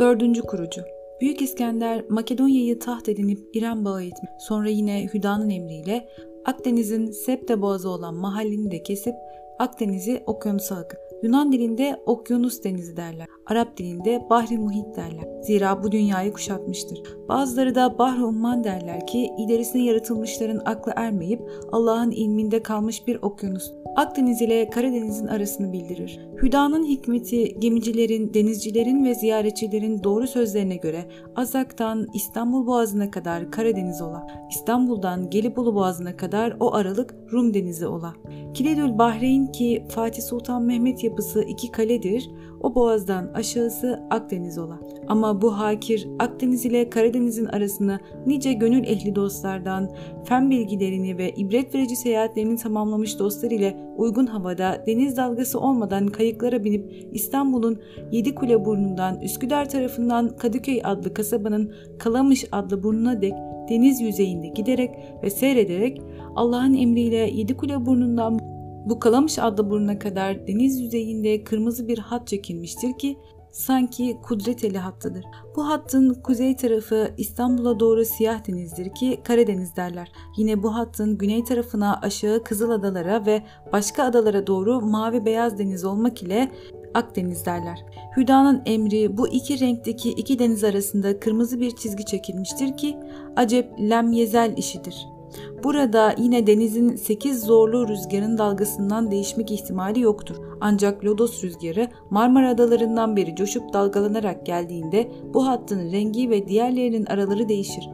Dördüncü kurucu Büyük İskender Makedonya'yı taht edinip İran bağı etmiş. Sonra yine Hüda'nın emriyle Akdeniz'in Septe boğazı olan mahallini de kesip Akdeniz'i okyanusa akıt. Yunan dilinde okyanus denizi derler. Arap dilinde bahri muhit derler. Zira bu dünyayı kuşatmıştır. Bazıları da bahri umman derler ki ilerisine yaratılmışların aklı ermeyip Allah'ın ilminde kalmış bir okyanus. Akdeniz ile Karadeniz'in arasını bildirir. Hüda'nın hikmeti gemicilerin, denizcilerin ve ziyaretçilerin doğru sözlerine göre Azak'tan İstanbul Boğazı'na kadar Karadeniz ola, İstanbul'dan Gelibolu Boğazı'na kadar o aralık Rum Denizi ola. Kiledül Bahreyn ki Fatih Sultan Mehmet yapısı iki kaledir, o boğazdan aşağısı Akdeniz ola. Ama bu hakir Akdeniz ile Karadeniz'in arasını nice gönül ehli dostlardan, fen bilgilerini ve ibret verici seyahatlerini tamamlamış dostlar ile uygun havada deniz dalgası olmadan kayıklara binip İstanbul'un Yedikule burnundan Üsküdar tarafından Kadıköy adlı kasabanın Kalamış adlı burnuna dek deniz yüzeyinde giderek ve seyrederek Allah'ın emriyle Yedikule burnundan bu Kalamış adlı burnuna kadar deniz yüzeyinde kırmızı bir hat çekilmiştir ki sanki kudret eli hattıdır. Bu hattın kuzey tarafı İstanbul'a doğru Siyah Deniz'dir ki Karadeniz derler. Yine bu hattın güney tarafına aşağı Kızıl Adalara ve başka adalara doğru Mavi Beyaz Deniz olmak ile Akdeniz derler. Hüda'nın emri bu iki renkteki iki deniz arasında kırmızı bir çizgi çekilmiştir ki acep lem yezel işidir. Burada yine denizin 8 zorlu rüzgarın dalgasından değişmek ihtimali yoktur. Ancak lodos rüzgarı Marmara Adalarından beri coşup dalgalanarak geldiğinde bu hattın rengi ve diğerlerinin araları değişir.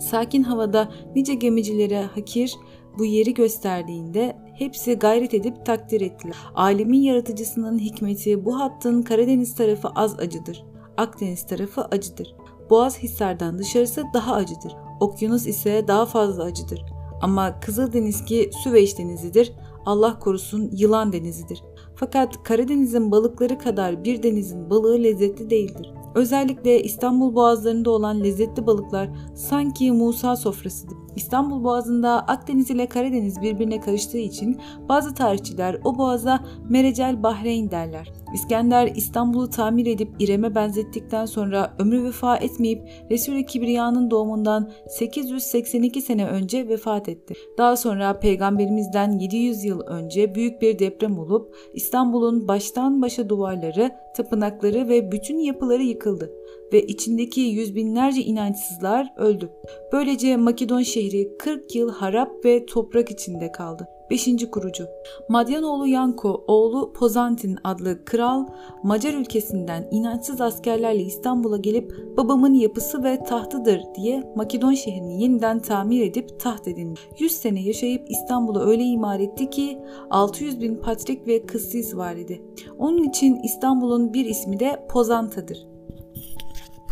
Sakin havada nice gemicilere hakir bu yeri gösterdiğinde hepsi gayret edip takdir ettiler. Alemin yaratıcısının hikmeti bu hattın Karadeniz tarafı az acıdır. Akdeniz tarafı acıdır. Boğaz Hisar'dan dışarısı daha acıdır. Okyanus ise daha fazla acıdır. Ama Kızıldeniz ki Süveyş denizidir, Allah korusun yılan denizidir. Fakat Karadeniz'in balıkları kadar bir denizin balığı lezzetli değildir. Özellikle İstanbul boğazlarında olan lezzetli balıklar sanki Musa sofrasıdır. İstanbul Boğazı'nda Akdeniz ile Karadeniz birbirine karıştığı için bazı tarihçiler o boğaza Merecel Bahreyn derler. İskender İstanbul'u tamir edip İrem'e benzettikten sonra ömrü vefa etmeyip Resul-i Kibriya'nın doğumundan 882 sene önce vefat etti. Daha sonra peygamberimizden 700 yıl önce büyük bir deprem olup İstanbul'un baştan başa duvarları, tapınakları ve bütün yapıları yıkıldı ve içindeki yüz binlerce inançsızlar öldü. Böylece Makedon şehri 40 yıl harap ve toprak içinde kaldı. 5. kurucu Madyanoğlu Yanko oğlu Pozantin adlı kral Macar ülkesinden inançsız askerlerle İstanbul'a gelip babamın yapısı ve tahtıdır diye Makedon şehrini yeniden tamir edip taht edindi. 100 sene yaşayıp İstanbul'u öyle imar etti ki 600 bin patrik ve kıssis var idi. Onun için İstanbul'un bir ismi de Pozanta'dır.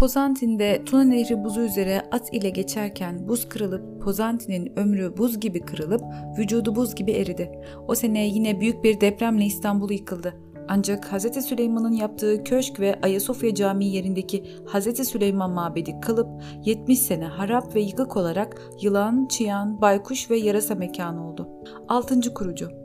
Pozantin'de Tuna Nehri buzu üzere at ile geçerken buz kırılıp Pozantin'in ömrü buz gibi kırılıp vücudu buz gibi eridi. O sene yine büyük bir depremle İstanbul yıkıldı. Ancak Hz. Süleyman'ın yaptığı köşk ve Ayasofya Camii yerindeki Hz. Süleyman mabedi kalıp 70 sene harap ve yıkık olarak yılan, çıyan, baykuş ve yarasa mekanı oldu. 6. kurucu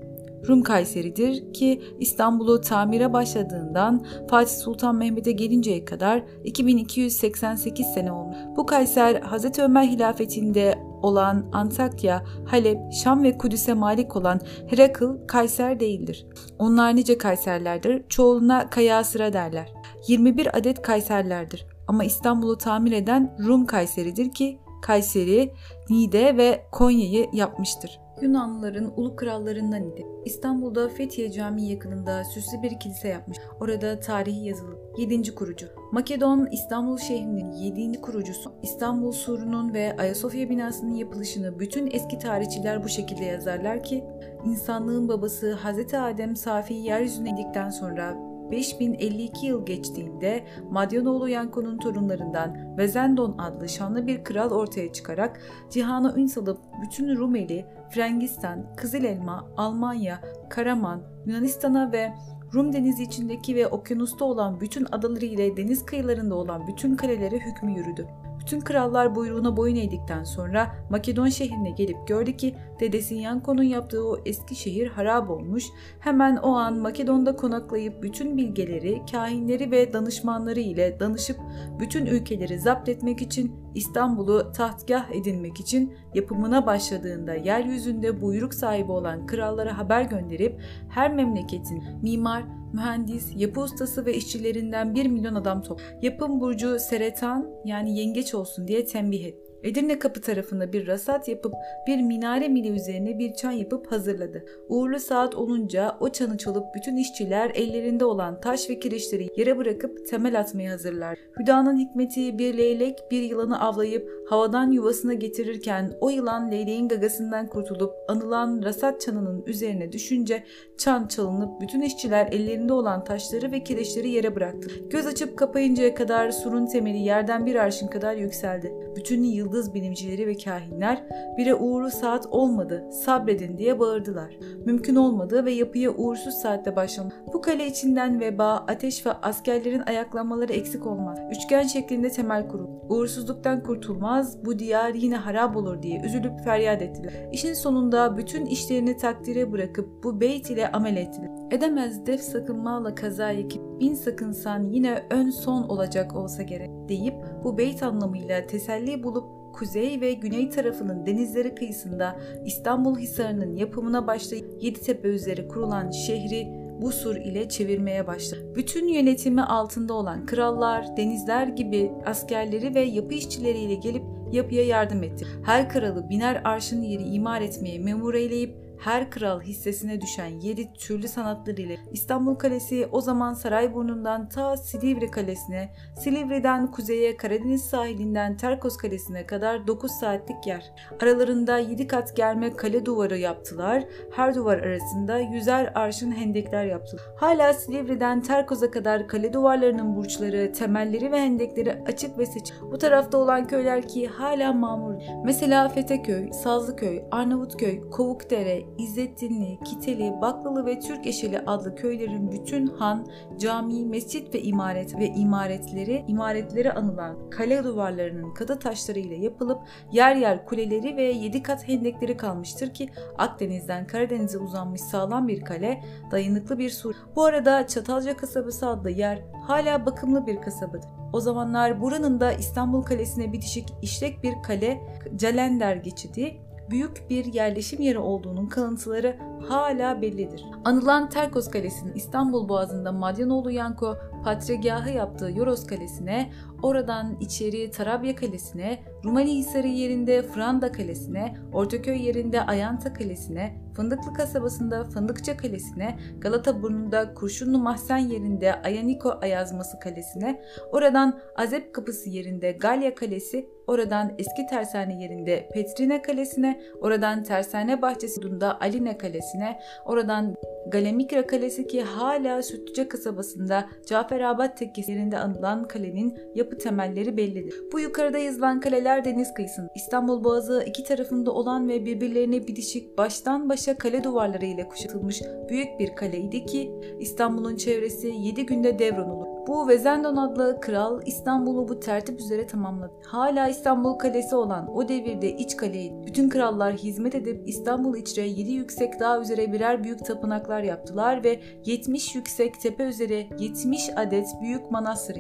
Rum Kayseri'dir ki İstanbul'u tamire başladığından Fatih Sultan Mehmet'e gelinceye kadar 2288 sene olmuş. Bu Kayser Hz. Ömer hilafetinde olan Antakya, Halep, Şam ve Kudüs'e malik olan Herakl Kayser değildir. Onlar nice Kayserlerdir, çoğuluna Kayasıra derler. 21 adet Kayserlerdir ama İstanbul'u tamir eden Rum Kayseri'dir ki Kayseri, Niğde ve Konya'yı yapmıştır. Yunanlıların ulu krallarından idi. İstanbul'da Fethiye Camii yakınında süslü bir kilise yapmış. Orada tarihi yazılı. 7. kurucu. Makedon İstanbul şehrinin 7. kurucusu. İstanbul surunun ve Ayasofya binasının yapılışını bütün eski tarihçiler bu şekilde yazarlar ki insanlığın babası Hz. Adem Safi yeryüzüne indikten sonra 5052 yıl geçtiğinde Madyanoğlu Yanko'nun torunlarından Vezendon adlı şanlı bir kral ortaya çıkarak cihana ün salıp bütün Rumeli, Frangistan, Kızıl Elma, Almanya, Karaman, Yunanistan'a ve Rum denizi içindeki ve okyanusta olan bütün adaları ile deniz kıyılarında olan bütün kalelere hükmü yürüdü. Bütün krallar buyruğuna boyun eğdikten sonra Makedon şehrine gelip gördü ki dedesi Yanko'nun yaptığı o eski şehir harap olmuş. Hemen o an Makedon'da konaklayıp bütün bilgeleri, kahinleri ve danışmanları ile danışıp bütün ülkeleri zapt etmek için İstanbul'u tahtgah edinmek için yapımına başladığında yeryüzünde buyruk sahibi olan krallara haber gönderip her memleketin mimar, mühendis, yapı ustası ve işçilerinden 1 milyon adam top. Yapım burcu Seretan yani yengeç olsun diye tembih etti. Edirne kapı tarafında bir rasat yapıp bir minare mili üzerine bir çan yapıp hazırladı. Uğurlu saat olunca o çanı çalıp bütün işçiler ellerinde olan taş ve kireçleri yere bırakıp temel atmaya hazırlar. Hüdanın hikmeti bir leylek bir yılanı avlayıp havadan yuvasına getirirken o yılan leyleğin gagasından kurtulup anılan rasat çanının üzerine düşünce çan çalınıp bütün işçiler ellerinde olan taşları ve kireçleri yere bıraktı. Göz açıp kapayıncaya kadar surun temeli yerden bir arşın kadar yükseldi. Bütün yıldız bilimcileri ve kahinler bire uğurlu saat olmadı sabredin diye bağırdılar. Mümkün olmadı ve yapıya uğursuz saatte başlamış. Bu kale içinden veba, ateş ve askerlerin ayaklanmaları eksik olmaz. Üçgen şeklinde temel kurul. Uğursuzluktan kurtulmaz, bu diyar yine harap olur diye üzülüp feryat ettiler. İşin sonunda bütün işlerini takdire bırakıp bu beyt ile amel ettiler. Edemez def sakınmağla kaza yekip bin sakınsan yine ön son olacak olsa gerek deyip bu beyt anlamıyla teselli bulup kuzey ve güney tarafının denizleri kıyısında İstanbul Hisarı'nın yapımına başlayıp Yeditepe üzeri kurulan şehri Busur ile çevirmeye başladı. Bütün yönetimi altında olan krallar, denizler gibi askerleri ve yapı işçileriyle gelip yapıya yardım etti. Her kralı biner arşın yeri imar etmeye memur eyleyip her kral hissesine düşen yedi türlü sanatlarıyla İstanbul Kalesi o zaman Sarayburnu'ndan ta Silivri Kalesi'ne, Silivri'den kuzeye Karadeniz sahilinden Terkos Kalesi'ne kadar 9 saatlik yer. Aralarında 7 kat germe kale duvarı yaptılar. Her duvar arasında yüzer arşın hendekler yaptılar. Hala Silivri'den Terkos'a kadar kale duvarlarının burçları, temelleri ve hendekleri açık ve seçik. Bu tarafta olan köyler ki hala mamur. Mesela Feteköy, Sazlıköy, Arnavutköy, Kovukdere, İzzettinli, Kiteli, Baklalı ve Türkeşeli adlı köylerin bütün han, cami, mescit ve imaret ve imaretleri, imaretleri anılan kale duvarlarının katı taşları ile yapılıp yer yer kuleleri ve yedi kat hendekleri kalmıştır ki Akdeniz'den Karadeniz'e uzanmış sağlam bir kale, dayanıklı bir sur. Bu arada Çatalca kasabası adlı yer hala bakımlı bir kasabadır. O zamanlar buranın da İstanbul Kalesi'ne bitişik işlek bir kale, Calender geçidi, büyük bir yerleşim yeri olduğunun kalıntıları hala bellidir. Anılan Terkos Kalesi'nin İstanbul Boğazı'nda Madyanoğlu Yanko patregahı yaptığı Yoros Kalesi'ne, oradan içeri Tarabya Kalesi'ne, Rumeli Hisarı yerinde Franda Kalesi'ne, Ortaköy yerinde Ayanta Kalesi'ne, Fındıklı kasabasında Fındıkça Kalesi'ne, Galata Burnu'nda Kurşunlu Mahzen yerinde Ayaniko Ayazması Kalesi'ne, oradan Azep Kapısı yerinde Galya Kalesi, oradan Eski Tersane yerinde Petrine Kalesi'ne, oradan Tersane Bahçesi Dunda Aline Kalesi'ne, oradan Galemikra Kalesi ki hala Sütlüce kasabasında Caferabad Tekkesi yerinde anılan kalenin yapı temelleri bellidir. Bu yukarıda yazılan kaleler deniz kıyısında. İstanbul Boğazı iki tarafında olan ve birbirlerine bitişik baştan başa kale duvarları ile kuşatılmış büyük bir kaleydi ki İstanbul'un çevresi 7 günde devronulur. Bu Vezendon adlı kral İstanbul'u bu tertip üzere tamamladı. Hala İstanbul kalesi olan o devirde iç kaleyi bütün krallar hizmet edip İstanbul içre 7 yüksek dağ üzere birer büyük tapınaklar yaptılar ve 70 yüksek tepe üzere 70 adet büyük manastır.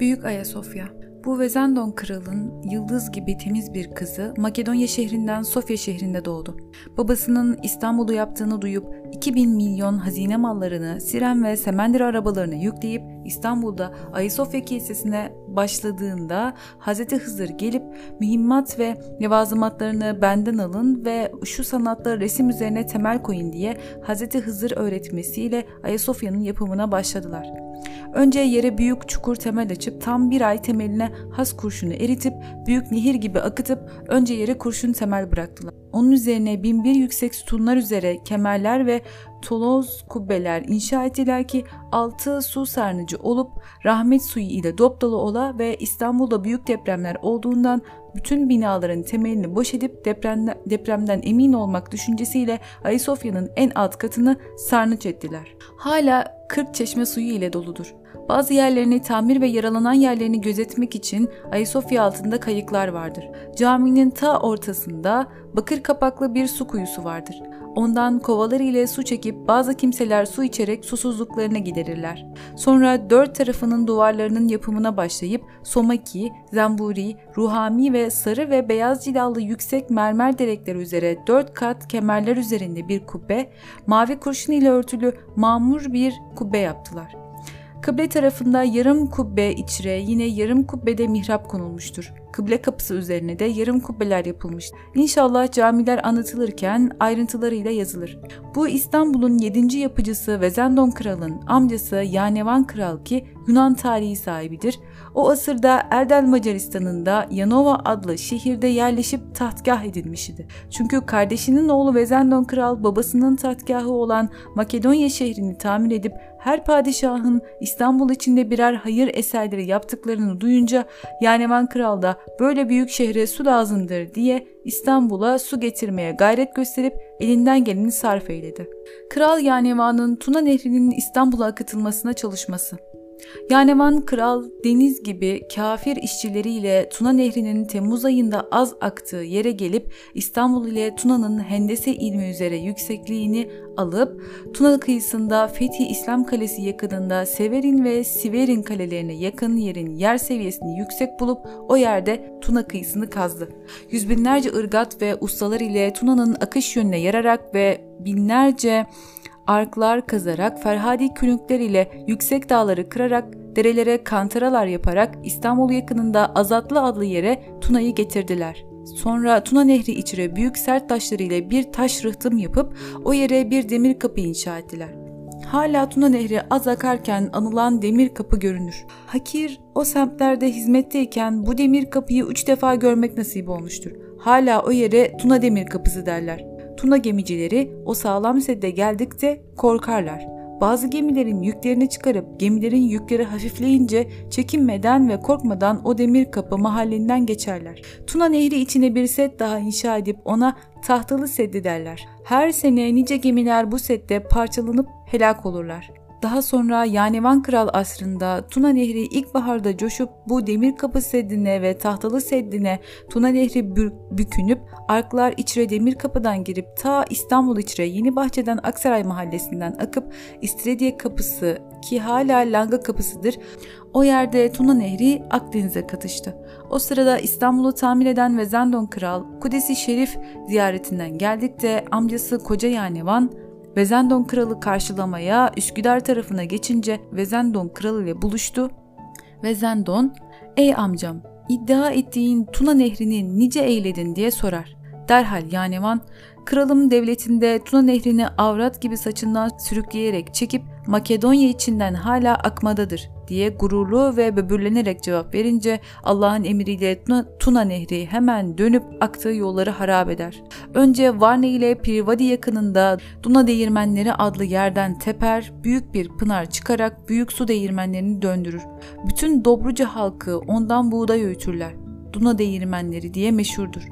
Büyük Ayasofya bu Vezendon kralın yıldız gibi temiz bir kızı Makedonya şehrinden Sofya şehrinde doğdu. Babasının İstanbul'u yaptığını duyup 2000 milyon hazine mallarını, siren ve semendir arabalarını yükleyip İstanbul'da Ayasofya Kilisesi'ne başladığında Hz. Hızır gelip mühimmat ve levazımatlarını benden alın ve şu sanatları resim üzerine temel koyun diye Hz. Hızır öğretmesiyle Ayasofya'nın yapımına başladılar. Önce yere büyük çukur temel açıp tam bir ay temeline has kurşunu eritip büyük nehir gibi akıtıp önce yere kurşun temel bıraktılar. Onun üzerine binbir yüksek sütunlar üzere kemerler ve toloz kubbeler inşa ettiler ki altı su sarnıcı olup rahmet suyu ile dop dolu ola ve İstanbul'da büyük depremler olduğundan bütün binaların temelini boş edip depremden, depremden emin olmak düşüncesiyle Ayasofya'nın en alt katını sarnıç ettiler. Hala 40 çeşme suyu ile doludur. Bazı yerlerini tamir ve yaralanan yerlerini gözetmek için Ayasofya altında kayıklar vardır. Caminin ta ortasında bakır kapaklı bir su kuyusu vardır. Ondan kovaları ile su çekip bazı kimseler su içerek susuzluklarını giderirler. Sonra dört tarafının duvarlarının yapımına başlayıp somaki, zamburi, ruhami ve sarı ve beyaz cilalı yüksek mermer direkler üzere dört kat kemerler üzerinde bir kubbe, mavi kurşun ile örtülü mamur bir kubbe yaptılar. Kıble tarafında yarım kubbe içre yine yarım kubbede mihrap konulmuştur. Kıble kapısı üzerine de yarım kubbeler yapılmış. İnşallah camiler anlatılırken ayrıntılarıyla yazılır. Bu İstanbul'un 7. yapıcısı Vezendon Kral'ın amcası Yanevan Kral ki Yunan tarihi sahibidir. O asırda Erdel Macaristan'ında Yanova adlı şehirde yerleşip tahtgah edilmiş idi. Çünkü kardeşinin oğlu Vezendon Kral babasının tahtgahı olan Makedonya şehrini tamir edip her padişahın İstanbul içinde birer hayır eserleri yaptıklarını duyunca Yanevan Kral da böyle büyük şehre su lazımdır diye İstanbul'a su getirmeye gayret gösterip elinden geleni sarf eyledi. Kral Yanevan'ın Tuna Nehri'nin İstanbul'a akıtılmasına çalışması Yanevan Kral deniz gibi kafir işçileriyle Tuna Nehri'nin Temmuz ayında az aktığı yere gelip İstanbul ile Tuna'nın Hendese ilmi üzere yüksekliğini alıp Tuna kıyısında Fethi İslam Kalesi yakınında Severin ve Siverin kalelerine yakın yerin yer seviyesini yüksek bulup o yerde Tuna kıyısını kazdı. Yüz binlerce ırgat ve ustalar ile Tuna'nın akış yönüne yararak ve binlerce arklar kazarak, Ferhadi külünkler ile yüksek dağları kırarak, derelere kantaralar yaparak İstanbul yakınında Azatlı adlı yere Tuna'yı getirdiler. Sonra Tuna Nehri içire büyük sert taşları ile bir taş rıhtım yapıp o yere bir demir kapı inşa ettiler. Hala Tuna Nehri az akarken anılan demir kapı görünür. Hakir o semtlerde hizmetteyken bu demir kapıyı üç defa görmek nasip olmuştur. Hala o yere Tuna Demir Kapısı derler. Tuna gemicileri o sağlam sedde geldikçe korkarlar. Bazı gemilerin yüklerini çıkarıp gemilerin yükleri hafifleyince çekinmeden ve korkmadan o demir kapı mahallinden geçerler. Tuna Nehri içine bir set daha inşa edip ona tahtalı seddi derler. Her sene nice gemiler bu sette parçalanıp helak olurlar. Daha sonra Yanevan Kral asrında Tuna Nehri ilkbaharda coşup bu demir kapı seddine ve tahtalı seddine Tuna Nehri bükünüp arklar içre demir kapıdan girip ta İstanbul içre Yeni Bahçeden Aksaray mahallesinden akıp İstiridye kapısı ki hala Langa kapısıdır. O yerde Tuna Nehri Akdeniz'e katıştı. O sırada İstanbul'u tamir eden Vezendon Kral Kudesi Şerif ziyaretinden geldikte amcası Koca Yanevan Vezendon kralı karşılamaya Üsküdar tarafına geçince Vezendon kralı ile buluştu. Vezendon, ''Ey amcam, iddia ettiğin Tuna nehrini nice eyledin?'' diye sorar. Derhal Yanevan, kralım devletinde Tuna nehrini avrat gibi saçından sürükleyerek çekip Makedonya içinden hala akmadadır diye gururlu ve böbürlenerek cevap verince Allah'ın emriyle Tuna Nehri hemen dönüp aktığı yolları harap eder. Önce Varna ile Pirvadi yakınında Duna Değirmenleri adlı yerden teper, büyük bir pınar çıkarak büyük su değirmenlerini döndürür. Bütün Dobruca halkı ondan buğday öğütürler. Duna Değirmenleri diye meşhurdur.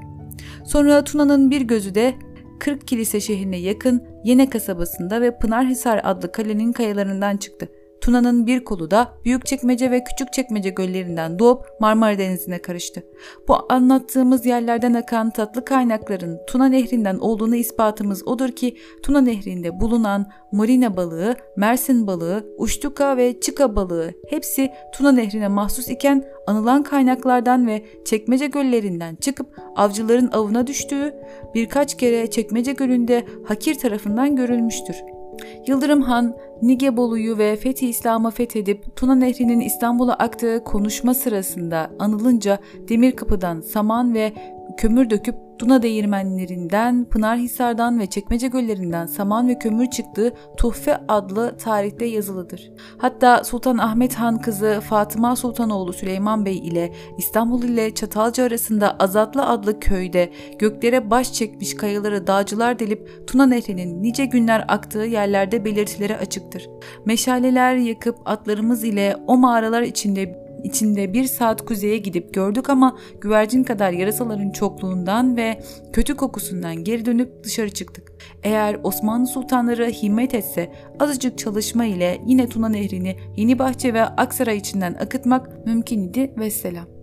Sonra Tuna'nın bir gözü de Kırk Kilise şehrine yakın Yene kasabasında ve Pınarhisar adlı kalenin kayalarından çıktı. Tuna'nın bir kolu da Büyükçekmece ve Küçükçekmece göllerinden doğup Marmara Denizi'ne karıştı. Bu anlattığımız yerlerden akan tatlı kaynakların Tuna Nehri'nden olduğunu ispatımız odur ki Tuna Nehri'nde bulunan morina balığı, mersin balığı, uştuka ve çıka balığı hepsi Tuna Nehri'ne mahsus iken anılan kaynaklardan ve çekmece göllerinden çıkıp avcıların avına düştüğü birkaç kere çekmece gölünde Hakir tarafından görülmüştür. Yıldırım Han, Nigebolu'yu ve Fethi İslam'ı fethedip Tuna Nehri'nin İstanbul'a aktığı konuşma sırasında anılınca Demir Kapı'dan saman ve kömür döküp Duna değirmenlerinden, Pınarhisar'dan ve Çekmece göllerinden saman ve kömür çıktığı Tuhfe adlı tarihte yazılıdır. Hatta Sultan Ahmet Han kızı Fatıma Sultanoğlu Süleyman Bey ile İstanbul ile Çatalca arasında Azatlı adlı köyde göklere baş çekmiş kayaları dağcılar delip Tuna Nehri'nin nice günler aktığı yerlerde belirtileri açıktır. Meşaleler yakıp atlarımız ile o mağaralar içinde içinde bir saat kuzeye gidip gördük ama güvercin kadar yarasaların çokluğundan ve kötü kokusundan geri dönüp dışarı çıktık. Eğer Osmanlı sultanları himmet etse azıcık çalışma ile yine Tuna Nehri'ni Yenibahçe ve Aksaray içinden akıtmak mümkün idi ve selam.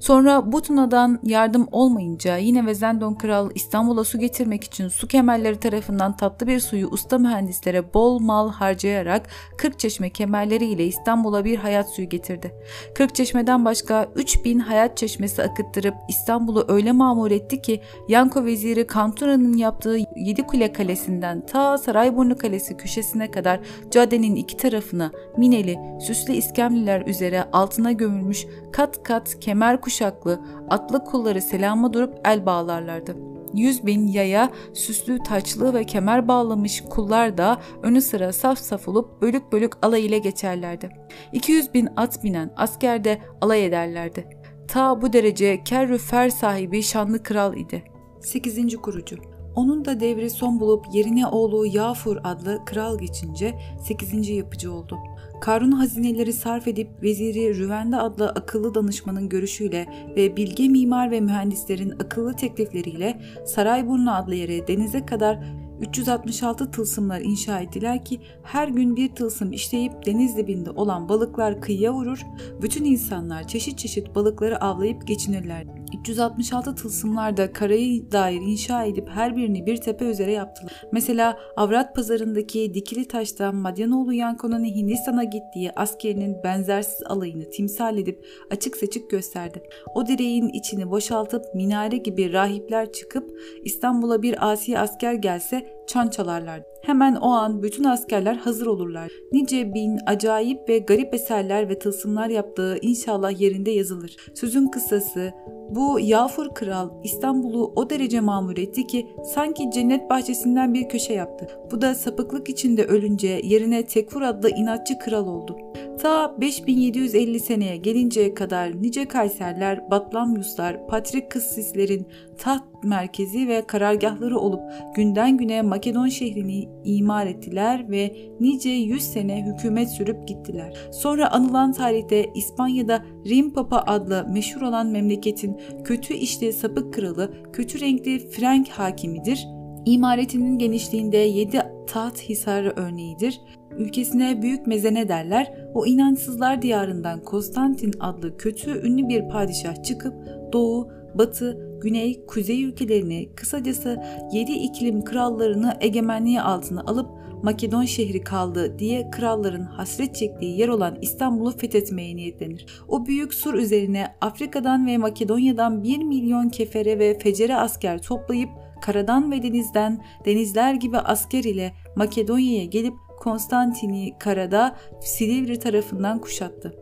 Sonra Butuna'dan yardım olmayınca yine Vezendon Kral İstanbul'a su getirmek için su kemerleri tarafından tatlı bir suyu usta mühendislere bol mal harcayarak Kırkçeşme kemerleri ile İstanbul'a bir hayat suyu getirdi. Kırkçeşme'den başka 3000 hayat çeşmesi akıttırıp İstanbul'u öyle mamur etti ki Yanko Veziri Kantura'nın yaptığı Yedikule Kalesi'nden ta Sarayburnu Kalesi köşesine kadar caddenin iki tarafına mineli, süslü iskemliler üzere altına gömülmüş kat kat kemer kuş kuşaklı atlı kulları selama durup el bağlarlardı. Yüz bin yaya, süslü taçlı ve kemer bağlamış kullar da önü sıra saf saf olup bölük bölük alay ile geçerlerdi. 200 bin at binen asker de alay ederlerdi. Ta bu derece kerrü fer sahibi şanlı kral idi. 8. kurucu onun da devri son bulup yerine oğlu Yafur adlı kral geçince 8. yapıcı oldu. Karun hazineleri sarf edip veziri Rüvende adlı akıllı danışmanın görüşüyle ve bilge mimar ve mühendislerin akıllı teklifleriyle Sarayburnu adlı yere denize kadar 366 tılsımlar inşa ettiler ki her gün bir tılsım işleyip deniz dibinde olan balıklar kıyıya vurur, bütün insanlar çeşit çeşit balıkları avlayıp geçinirler. 366 tılsımlar da karayı dair inşa edip her birini bir tepe üzere yaptılar. Mesela Avrat pazarındaki dikili taştan Madyanoğlu Yanko'nun Hindistan'a gittiği askerinin benzersiz alayını timsal edip açık seçik gösterdi. O direğin içini boşaltıp minare gibi rahipler çıkıp İstanbul'a bir asi asker gelse çan çalarlardı. Hemen o an bütün askerler hazır olurlar. Nice bin acayip ve garip eserler ve tılsımlar yaptığı inşallah yerinde yazılır. Sözün kısası bu Yağfur Kral İstanbul'u o derece mamur etti ki sanki cennet bahçesinden bir köşe yaptı. Bu da sapıklık içinde ölünce yerine Tekfur adlı inatçı kral oldu. Ta 5750 seneye gelinceye kadar nice Kayserler, Batlamyuslar, Patrik Kıssislerin taht merkezi ve karargahları olup günden güne Makedon şehrini imar ettiler ve nice yüz sene hükümet sürüp gittiler. Sonra anılan tarihte İspanya'da Rim Papa adlı meşhur olan memleketin kötü işli sapık kralı, kötü renkli Frank hakimidir. İmaretinin genişliğinde 7 taht hisarı örneğidir ülkesine büyük mezene derler, o inançsızlar diyarından Konstantin adlı kötü ünlü bir padişah çıkıp doğu, batı, güney, kuzey ülkelerini kısacası yedi iklim krallarını egemenliği altına alıp Makedon şehri kaldı diye kralların hasret çektiği yer olan İstanbul'u fethetmeye niyetlenir. O büyük sur üzerine Afrika'dan ve Makedonya'dan 1 milyon kefere ve fecere asker toplayıp karadan ve denizden denizler gibi asker ile Makedonya'ya gelip Konstantin'i karada Silivri tarafından kuşattı.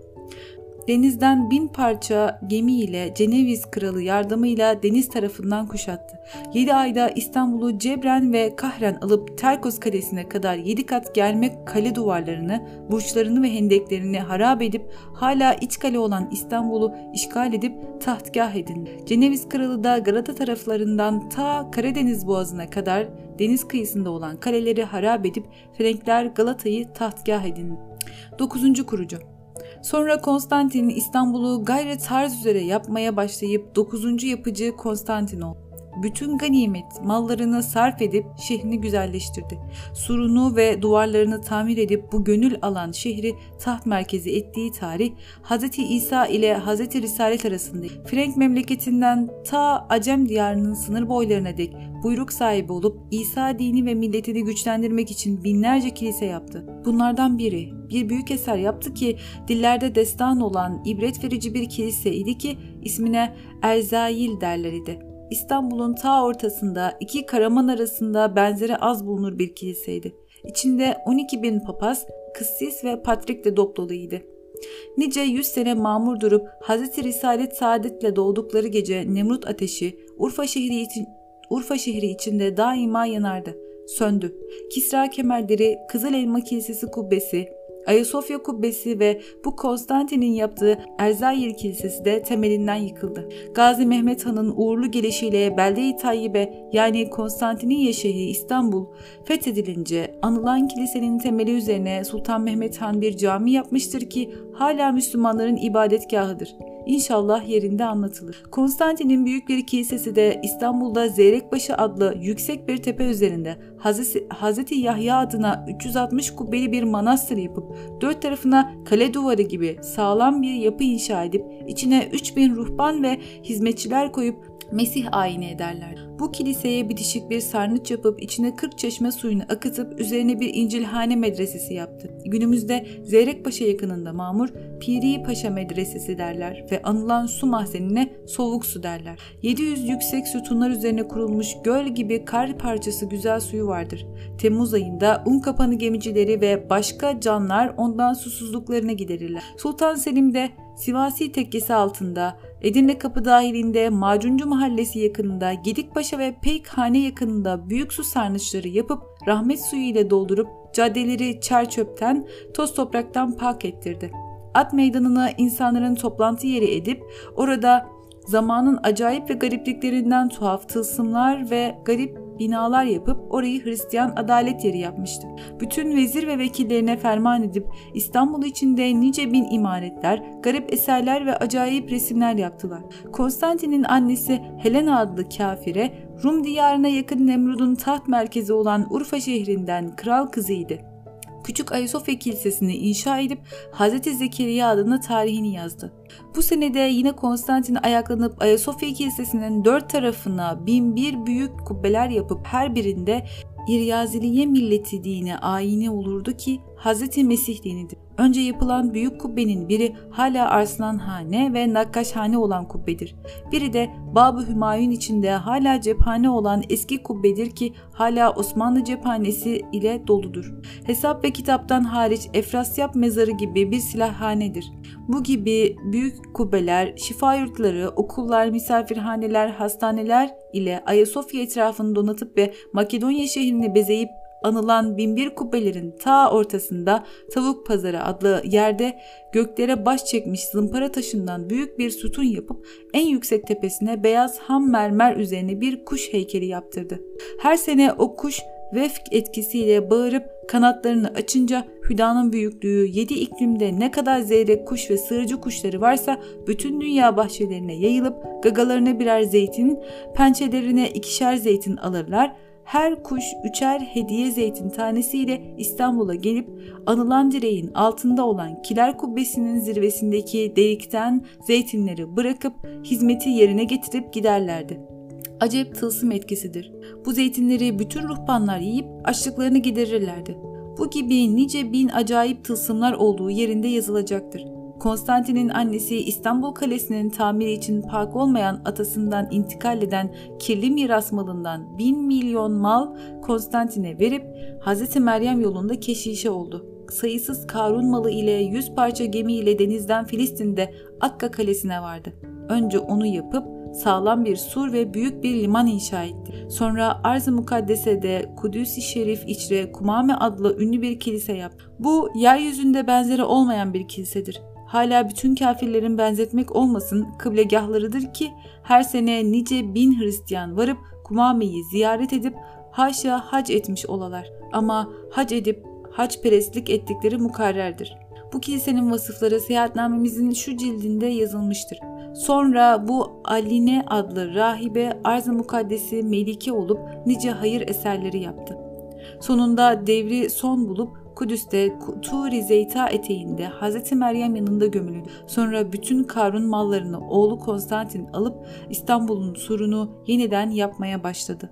Denizden bin parça gemiyle Ceneviz kralı yardımıyla deniz tarafından kuşattı. Yedi ayda İstanbul'u Cebren ve Kahren alıp Terkos kalesine kadar yedi kat gelmek kale duvarlarını, burçlarını ve hendeklerini harap edip hala iç kale olan İstanbul'u işgal edip tahtgah edindi. Ceneviz kralı da Galata taraflarından ta Karadeniz boğazına kadar deniz kıyısında olan kaleleri harap edip Frenkler Galata'yı tahtgah edindi. 9. kurucu Sonra Konstantin İstanbul'u gayret tarz üzere yapmaya başlayıp 9. yapıcı Konstantin oldu bütün ganimet mallarını sarf edip şehrini güzelleştirdi. Surunu ve duvarlarını tamir edip bu gönül alan şehri taht merkezi ettiği tarih Hz. İsa ile Hz. Risalet arasında Frank memleketinden ta Acem diyarının sınır boylarına dek buyruk sahibi olup İsa dini ve milletini güçlendirmek için binlerce kilise yaptı. Bunlardan biri bir büyük eser yaptı ki dillerde destan olan ibret verici bir kilise idi ki ismine Erzail derler idi. İstanbul'un ta ortasında iki karaman arasında benzeri az bulunur bir kiliseydi. İçinde 12 bin papaz, kıssis ve patrik de dop doluydu. Nice yüz sene mamur durup Hz. Risalet Saadet'le doğdukları gece Nemrut ateşi Urfa şehri, için, Urfa şehri içinde daima yanardı. Söndü. Kisra kemerleri, Kızıl Elma Kilisesi kubbesi, Ayasofya Kubbesi ve bu Konstantin'in yaptığı Erzayir Kilisesi de temelinden yıkıldı. Gazi Mehmet Han'ın uğurlu gelişiyle Belde-i Tayyibe yani Konstantiniye şehri İstanbul fethedilince anılan kilisenin temeli üzerine Sultan Mehmet Han bir cami yapmıştır ki hala Müslümanların ibadetgahıdır. İnşallah yerinde anlatılır. Konstantin'in büyük bir kilisesi de İstanbul'da Zeyrekbaşı adlı yüksek bir tepe üzerinde Hazreti, Yahya adına 360 kubbeli bir manastır yapıp dört tarafına kale duvarı gibi sağlam bir yapı inşa edip içine 3000 ruhban ve hizmetçiler koyup Mesih ayini ederler. Bu kiliseye bitişik bir sarnıç yapıp içine 40 çeşme suyunu akıtıp üzerine bir İncilhane medresesi yaptı. Günümüzde Zeyrekpaşa yakınında Mamur Piri Paşa medresesi derler ve anılan su mahzenine soğuk su derler. 700 yüksek sütunlar üzerine kurulmuş göl gibi kar parçası güzel suyu vardır. Temmuz ayında un kapanı gemicileri ve başka canlar ondan susuzluklarına giderirler. Sultan Selim de Sivasi tekkesi altında Edirne Kapı dahilinde Macuncu Mahallesi yakınında Gedikpaşa ve Peykhane yakınında büyük su sarnıçları yapıp rahmet suyu ile doldurup caddeleri çer çöpten, toz topraktan pak ettirdi. At meydanına insanların toplantı yeri edip orada zamanın acayip ve garipliklerinden tuhaf tılsımlar ve garip binalar yapıp orayı Hristiyan adalet yeri yapmıştı. Bütün vezir ve vekillerine ferman edip İstanbul içinde nice bin imaretler, garip eserler ve acayip resimler yaptılar. Konstantin'in annesi Helena adlı kafire Rum diyarına yakın Nemrud'un taht merkezi olan Urfa şehrinden kral kızıydı. Küçük Ayasofya Kilisesi'ni inşa edip Hz. Zekeriya adına tarihini yazdı. Bu senede yine Konstantin ayaklanıp Ayasofya Kilisesi'nin dört tarafına bin bir büyük kubbeler yapıp her birinde İryaziliye milleti dini ayini olurdu ki Hz. Mesih dinidir. Önce yapılan büyük kubbenin biri hala Arslanhane ve Nakkaşhane olan kubbedir. Biri de Bab-ı Hümayun içinde hala cephane olan eski kubbedir ki hala Osmanlı cephanesi ile doludur. Hesap ve kitaptan hariç Efrasyap mezarı gibi bir silahhanedir. Bu gibi büyük kubbeler, şifa yurtları, okullar, misafirhaneler, hastaneler ile Ayasofya etrafını donatıp ve Makedonya şehrini bezeyip anılan binbir kubbelerin ta ortasında Tavuk Pazarı adlı yerde göklere baş çekmiş zımpara taşından büyük bir sütun yapıp en yüksek tepesine beyaz ham mermer üzerine bir kuş heykeli yaptırdı. Her sene o kuş vefk etkisiyle bağırıp kanatlarını açınca hüdanın büyüklüğü yedi iklimde ne kadar zeyrek kuş ve sığırcı kuşları varsa bütün dünya bahçelerine yayılıp gagalarına birer zeytin, pençelerine ikişer zeytin alırlar her kuş üçer hediye zeytin tanesiyle İstanbul'a gelip anılan direğin altında olan kiler kubbesinin zirvesindeki delikten zeytinleri bırakıp hizmeti yerine getirip giderlerdi. Acep tılsım etkisidir. Bu zeytinleri bütün ruhbanlar yiyip açlıklarını giderirlerdi. Bu gibi nice bin acayip tılsımlar olduğu yerinde yazılacaktır. Konstantin'in annesi İstanbul Kalesi'nin tamiri için park olmayan atasından intikal eden kirli miras malından bin milyon mal Konstantin'e verip Hz. Meryem yolunda keşişe oldu. Sayısız Karun malı ile yüz parça gemi ile denizden Filistin'de Akka Kalesi'ne vardı. Önce onu yapıp sağlam bir sur ve büyük bir liman inşa etti. Sonra Arz-ı Mukaddese'de Kudüs-i Şerif içre Kumame adlı ünlü bir kilise yaptı. Bu yeryüzünde benzeri olmayan bir kilisedir hala bütün kafirlerin benzetmek olmasın kıblegahlarıdır ki her sene nice bin Hristiyan varıp Kumame'yi ziyaret edip haşa hac etmiş olalar. Ama hac edip hac perestlik ettikleri mukarrerdir. Bu kilisenin vasıfları seyahatnamemizin şu cildinde yazılmıştır. Sonra bu Aline adlı rahibe arz-ı mukaddesi melike olup nice hayır eserleri yaptı. Sonunda devri son bulup Kudüs'te Turi Zeyta eteğinde Hz. Meryem yanında gömülü. Sonra bütün Karun mallarını oğlu Konstantin alıp İstanbul'un surunu yeniden yapmaya başladı.